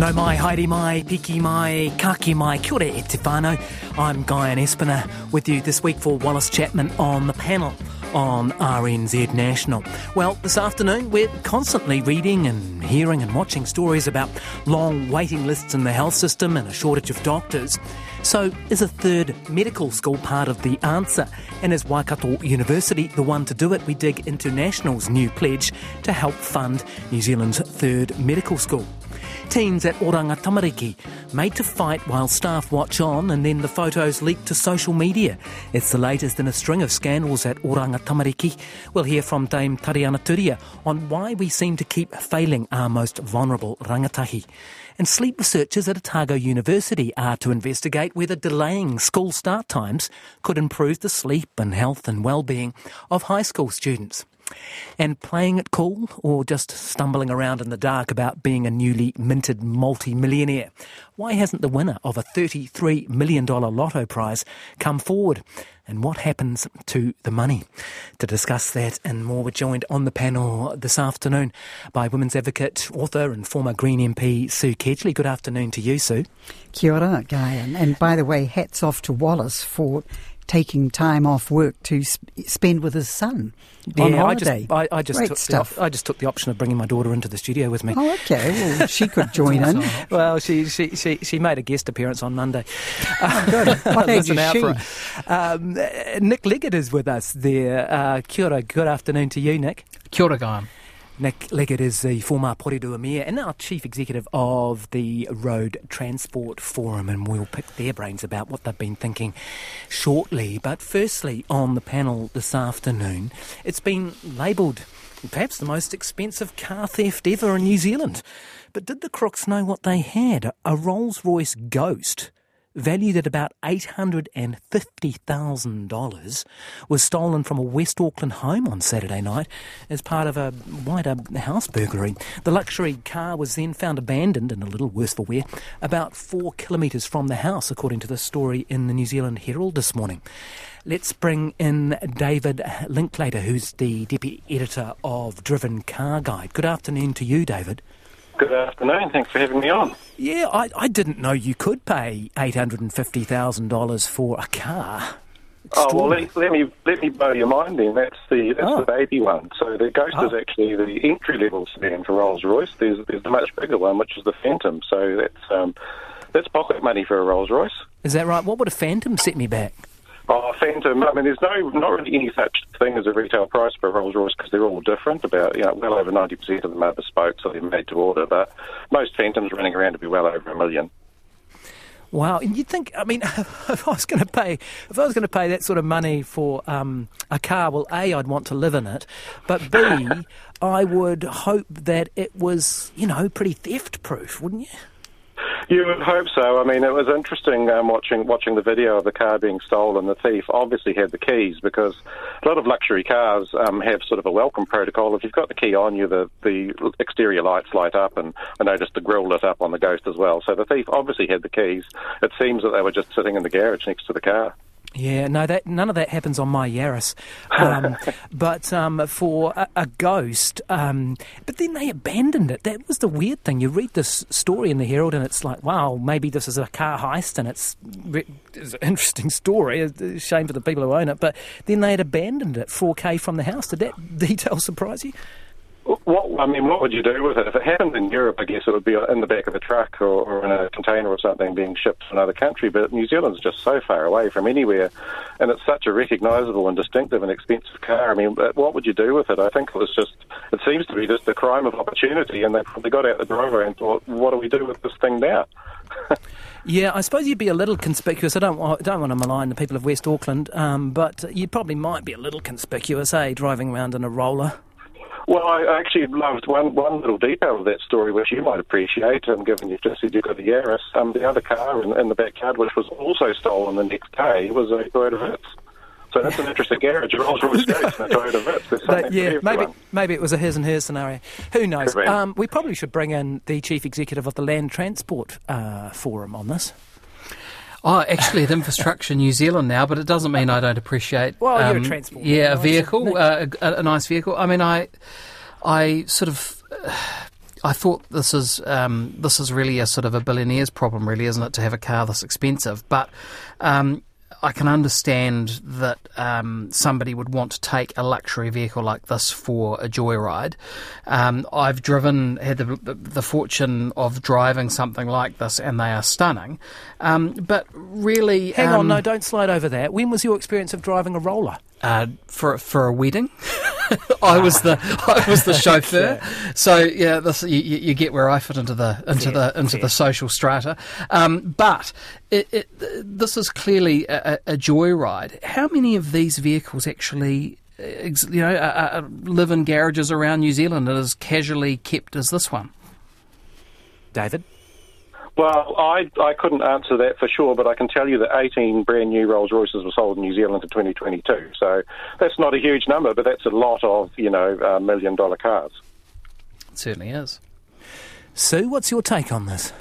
No mai, Heidi mai, piki mai, kaki mai, kia ora e te whānau. I'm Guyon Espiner with you this week for Wallace Chapman on the panel on RNZ National. Well, this afternoon we're constantly reading and hearing and watching stories about long waiting lists in the health system and a shortage of doctors. So, is a third medical school part of the answer? And is Waikato University the one to do it? We dig into National's new pledge to help fund New Zealand's third medical school. Teens at Oranga Tamariki made to fight while staff watch on and then the photos leaked to social media. It's the latest in a string of scandals at Oranga Tamariki. We'll hear from Dame Tariana Turia on why we seem to keep failing our most vulnerable rangatahi. And sleep researchers at Otago University are to investigate whether delaying school start times could improve the sleep and health and well-being of high school students. And playing it cool or just stumbling around in the dark about being a newly minted multi-millionaire? Why hasn't the winner of a $33 million lotto prize come forward? And what happens to the money? To discuss that and more, we're joined on the panel this afternoon by women's advocate, author and former Green MP Sue Kedgley. Good afternoon to you, Sue. Kia ora, Guy. And by the way, hats off to Wallace for taking time off work to sp- spend with his son on yeah, holiday. I just, I, I just Great took stuff. The, op- I just took the option of bringing my daughter into the studio with me. Oh, okay. Well, she could join in. Well, she, she, she, she made a guest appearance on Monday. Oh, good. What age Listen is out she? for. Um, Nick Leggett is with us there. Uh, kia ora, good afternoon to you, Nick. Kia ora, Guy. Nick Leggett is the former Porirua Mayor and now Chief Executive of the Road Transport Forum, and we'll pick their brains about what they've been thinking shortly. But firstly, on the panel this afternoon, it's been labelled perhaps the most expensive car theft ever in New Zealand. But did the crooks know what they had? A Rolls Royce Ghost valued at about $850,000, was stolen from a West Auckland home on Saturday night as part of a wider house burglary. The luxury car was then found abandoned and a little worse for wear about four kilometres from the house, according to the story in the New Zealand Herald this morning. Let's bring in David Linklater, who's the deputy editor of Driven Car Guide. Good afternoon to you, David. Good afternoon. Thanks for having me on. Yeah, I, I didn't know you could pay eight hundred and fifty thousand dollars for a car. Oh well, let, let me let me blow your mind. Then that's the that's Oh. the baby one. So the Ghost is Oh. actually the entry level sedan for Rolls Royce. There's there's the much bigger one, which is the Phantom. So that's um, that's pocket money for a Rolls Royce. Is that right? What would a Phantom set me back? Oh, Phantom. I mean, there's no not really any such thing as a retail price for a Rolls Royce because they're all different. About you know, well over ninety percent of them are bespoke, so they're made to order. But most Phantoms running around to be well over a million. Wow, and you'd think, I mean, if I was going to pay, if I was going to pay that sort of money for um, a car, well, A, I'd want to live in it, but B, I would hope that it was, you know, pretty theft proof, wouldn't you? You would hope so. I mean, it was interesting um, watching watching the video of the car being stolen. The thief obviously had the keys because a lot of luxury cars um, have sort of a welcome protocol. If you've got the key on you, the the exterior lights light up, and I noticed the grille lit up on the Ghost as well. So the thief obviously had the keys. It seems that they were just sitting in the garage next to the car. Yeah, no, that none of that happens on my Yaris. Um, but um, for a, a ghost, um, but then they abandoned it. That was the weird thing. You read this story in the Herald, and it's like, wow, maybe this is a car heist, and it's, it's an interesting story. It's a shame for the people who own it. But then they had abandoned it 4k from the house. Did that detail surprise you? I mean, what would you do with it if it happened in Europe? I guess it would be in the back of a truck or, or in a container or something being shipped to another country. But New Zealand's just so far away from anywhere, and it's such a recognisable and distinctive and expensive car. I mean, what would you do with it? I think it was just. It seems to be just a crime of opportunity, and they probably got out the driveway and thought, "What do we do with this thing now?" Yeah, I suppose you'd be a little conspicuous. I don't, wa- don't want to malign the people of West Auckland, um, but you probably might be a little conspicuous, eh, driving around in a roller. Well, I actually loved one, one little detail of that story, which you might appreciate, um, given you've just said you've got the Yaris. Um, the other car in, in the backyard, which was also stolen the next day, was a Toyota Vitz. So that's an interesting garage, Rolls Royce and a Toyota Vitz. But, yeah, maybe maybe it was a his and hers scenario. Who knows? Um, we probably should bring in the chief executive of the Land Transport uh, Forum on this. Oh, actually, at Infrastructure New Zealand now, but it doesn't mean I don't appreciate. Well, you're a um, transport Yeah, a vehicle, uh, a, a nice vehicle. I mean, I, I sort of. I thought this is um, this is really a sort of a billionaire's problem, really, isn't it, to have a car this expensive? But um, I can understand that um, somebody would want to take a luxury vehicle like this for a joyride. Um, I've driven, had the, the, fortune of driving something like this, and they are stunning. Um, but really, hang on, um, no, don't slide over that. When was your experience of driving a roller? Uh, for for a wedding. I was the I was the chauffeur. So yeah, this, you, you, get where I fit into the into the into the social strata. Um, but it, it, this is clearly a, a joyride. How many of these vehicles actually? You know, uh, uh, live in garages around New Zealand and as casually kept as this one. David. Well, I, I couldn't answer that for sure, but I can tell you that 18 brand new Rolls Royces were sold in New Zealand in 2022. So that's not a huge number, but that's a lot of, you know, uh, million dollar cars. It certainly is. Sue, what's your take on this?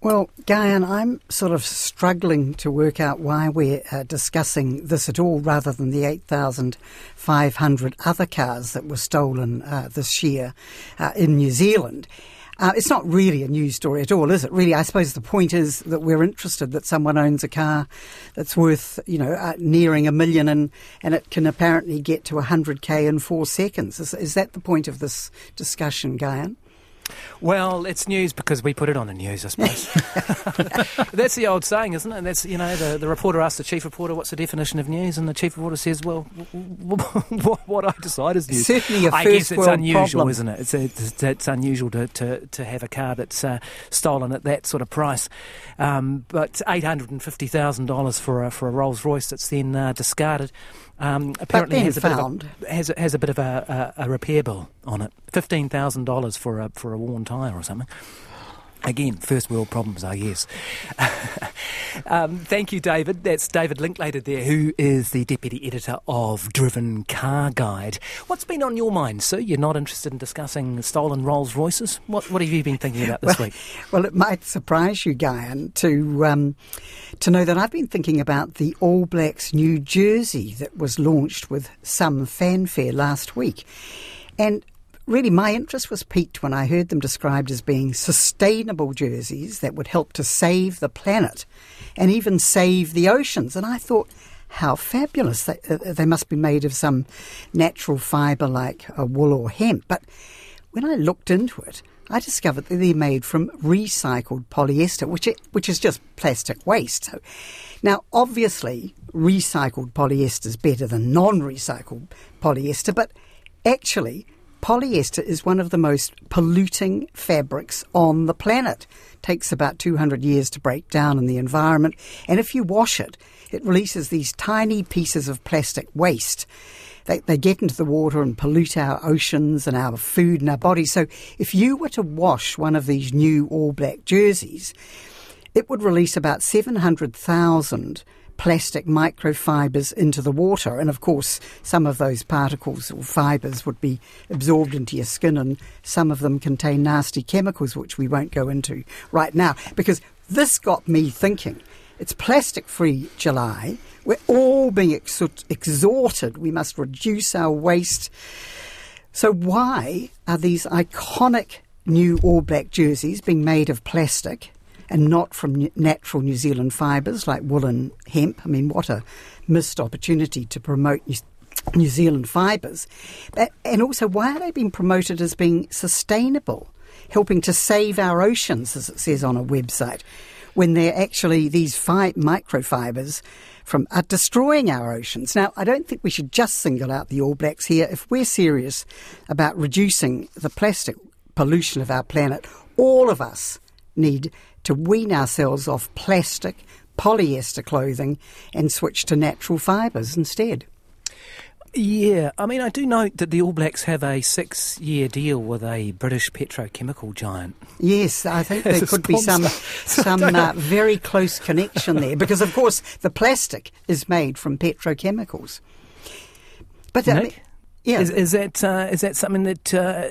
Well, Guyon, I'm sort of struggling to work out why we're uh, discussing this at all rather than the 8,500 other cars that were stolen uh, this year uh, in New Zealand. Uh, it's not really a news story at all, is it? Really, I suppose the point is that we're interested that someone owns a car that's worth, you know, uh, nearing a million and, and it can apparently get to 100k in four seconds. Is, is that the point of this discussion, Guyon? Well, it's news because we put it on the news, I suppose. That's the old saying, isn't it? That's you know, the, the reporter asks the chief reporter, "What's the definition of news?" And the chief reporter says, "Well, what I decide is news." Certainly, a I first guess it's world unusual, problem. isn't it? It's, it's, it's unusual to, to, to have a car that's uh, stolen at that sort of price. Um, but eight hundred and fifty thousand dollars for a for a Rolls Royce that's then uh, discarded. Um, apparently has a, found. a, has, a, has a bit of a, a, a repair bill on it. Fifteen thousand dollars for a for a worn tyre or something. Again, first world problems, I guess. um, thank you, David. That's David Linklater there, who is the deputy editor of Driven Car Guide. What's been on your mind, Sue? You're not interested in discussing stolen Rolls Royces? What What have you been thinking about this well, week? Well, it might surprise you, Guyon, to um, to know that I've been thinking about the All Blacks new jersey that was launched with some fanfare last week, and really my interest was piqued when I heard them described as being sustainable jerseys that would help to save the planet and even save the oceans. And I thought, how fabulous. They, uh, they must be made of some natural fibre like wool or hemp. But when I looked into it, I discovered that they're made from recycled polyester, which, it, which is just plastic waste. So, now, obviously, recycled polyester is better than non recycled polyester, but actually, polyester is one of the most polluting fabrics on the planet. Takes about 200 years to break down in the environment, and if you wash it, it releases these tiny pieces of plastic waste. They, they get into the water and pollute our oceans and our food and our bodies. So, if you were to wash one of these new All Black jerseys, it would release about 700,000 plastic microfibers into the water. And of course, some of those particles or fibers would be absorbed into your skin, and some of them contain nasty chemicals, which we won't go into right now. Because this got me thinking. It's plastic free July. We're all being ex- exhorted. We must reduce our waste. So, why are these iconic new All Black jerseys being made of plastic and not from natural New Zealand fibres like wool and hemp. I mean, what a missed opportunity to promote New Zealand fibres. And also, why are they being promoted as being sustainable, helping to save our oceans, as it says on a website, when they're actually these fi- microfibres from are destroying our oceans. Now, I don't think we should just single out the All Blacks here. If we're serious about reducing the plastic pollution of our planet, all of us need to wean ourselves off plastic, polyester clothing and switch to natural fibres instead. Yeah, I mean, I do note that the All Blacks have a six year deal with a British petrochemical giant. Yes, I think there could be some, some uh, very close connection there because, of course, the plastic is made from petrochemicals. But Nick? I yeah. Is, is that uh, is that something that uh,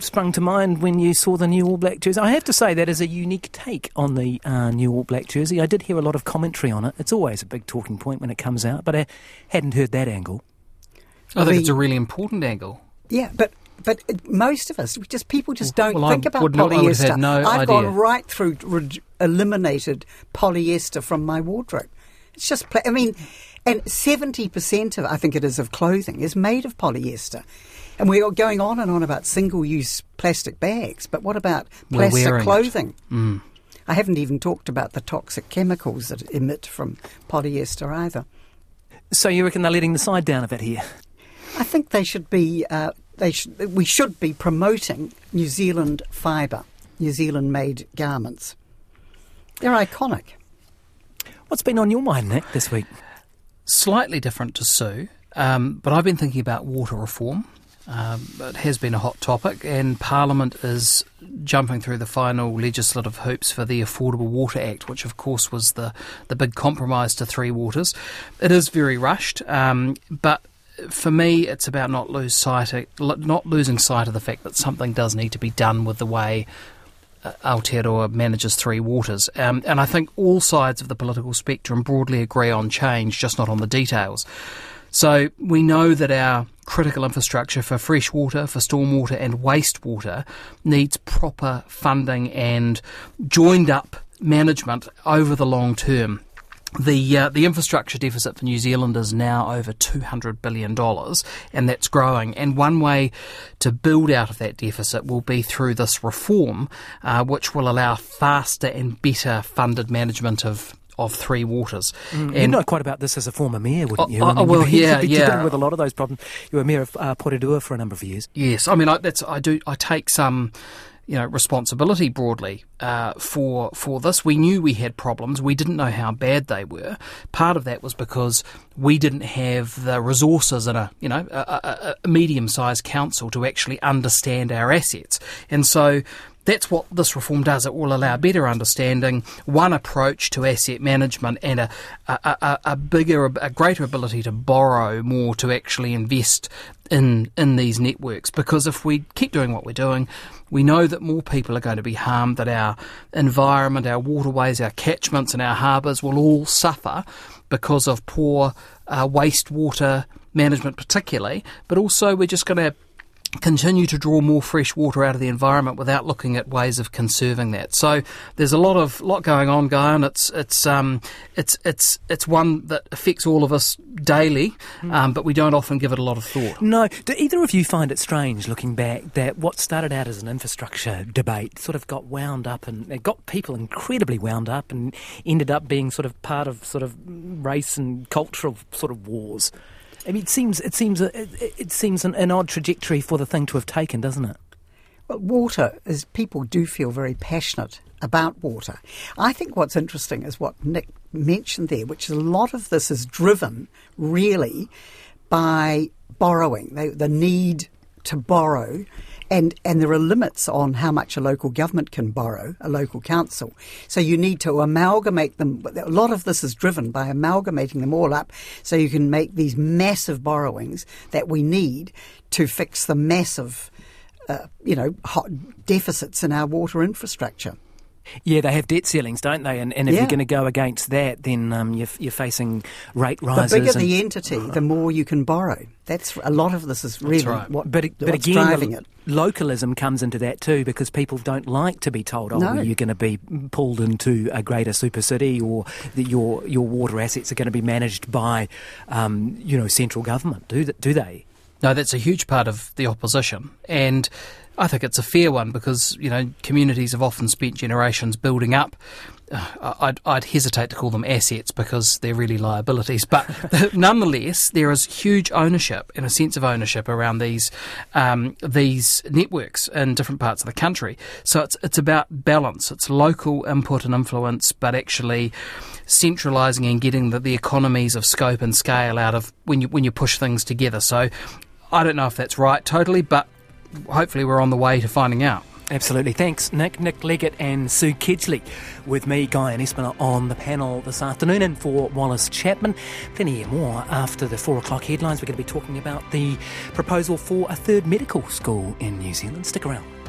sprung to mind when you saw the new All Black jersey? I have to say that is a unique take on the uh, new All Black jersey. I did hear a lot of commentary on it. It's always a big talking point when it comes out, but I hadn't heard that angle. I think the, it's a really important angle. Yeah, but but most of us, just people just don't well, think I about would not- I would have polyester. no I've idea. gone right through, re- eliminated polyester from my wardrobe. It's just, pla- I mean, and seventy percent of, I think it is, of clothing is made of polyester. And we're going on and on about single-use plastic bags, but what about plastic clothing? Mm. I haven't even talked about the toxic chemicals that emit from polyester either. So you reckon they're letting the side down a bit here? I think they should be. Uh, they should. We should be promoting New Zealand fibre, New Zealand-made garments. They're iconic. What's been on your mind, Nick, this week? Slightly different to Sue, um, but I've been thinking about water reform. Um, it has been a hot topic, and Parliament is jumping through the final legislative hoops for the Affordable Water Act, which, of course, was the, the big compromise to Three Waters. It is very rushed, um, but for me, it's about not lose sight, of, not losing sight of the fact that something does need to be done with the way Aotearoa manages Three Waters. Um, and I think all sides of the political spectrum broadly agree on change, just not on the details. So we know that our critical infrastructure for fresh water, for stormwater and wastewater needs proper funding and joined up management over the long term. The uh, the infrastructure deficit for New Zealand is now over two hundred billion dollars, and that's growing. And one way to build out of that deficit will be through this reform, uh, which will allow faster and better funded management of of three waters. you know quite about this as a former mayor, wouldn't you? Oh, oh, well, you've yeah, you've been yeah. dealing with a lot of those problems. You were mayor of uh, Porirua for a number of years. Yes, I mean I, that's I do I take some you know responsibility broadly uh, for for this. We knew we had problems. We didn't know how bad they were. Part of that was because we didn't have the resources in a you know a, a, a medium sized council to actually understand our assets, and so. That's what this reform does. It will allow better understanding, one approach to asset management, and a, a, a, a bigger, a greater ability to borrow more to actually invest in in these networks. Because if we keep doing what we're doing, we know that more people are going to be harmed. That our environment, our waterways, our catchments, and our harbours will all suffer because of poor uh, wastewater management, particularly. But also, we're just going to continue to draw more fresh water out of the environment without looking at ways of conserving that. So there's a lot of lot going on, Guy, and it's it's um it's it's it's one that affects all of us daily, um, but we don't often give it a lot of thought. No, do either of you find it strange looking back that what started out as an infrastructure debate sort of got wound up and it got people incredibly wound up and ended up being sort of part of sort of race and cultural sort of wars? I mean, it seems it seems a, it, it seems an, an odd trajectory for the thing to have taken, doesn't it? Well, water is people do feel very passionate about water. I think what's interesting is what Nick mentioned there, which is a lot of this is driven really by borrowing, the, the need to borrow. And, and there are limits on how much a local government can borrow, a local council. So you need to amalgamate them. A lot of this is driven by amalgamating them all up so you can make these massive borrowings that we need to fix the massive uh, you know, hot deficits in our water infrastructure. Yeah, they have debt ceilings, don't they? And, and if Yeah. you're going to go against that, then um, you're, you're facing rate rises. The bigger and- the entity, the more you can borrow. That's a lot of this is really right. what, But, but again, driving it. localism comes into that too because people don't like to be told, oh, No. well, you're going to be pulled into a greater super city or that your, your water assets are going to be managed by, um, you know, central government, do, do they? No, that's a huge part of the opposition, and I think it's a fair one because you know communities have often spent generations building up. Uh, I'd, I'd hesitate to call them assets because they're really liabilities, but nonetheless, there is huge ownership and a sense of ownership around these um, these networks in different parts of the country. So it's it's about balance. It's local input and influence, but actually centralising and getting the, the economies of scope and scale out of when you when you push things together. So I don't know if that's right totally, but hopefully we're on the way to finding out. Absolutely. Thanks, Nick, Nick Leggett, and Sue Kedgley with me, Guyon Espiner, on the panel this afternoon. And for Wallace Chapman, plenty more after the four o'clock headlines. We're going to be talking about the proposal for a third medical school in New Zealand. Stick around.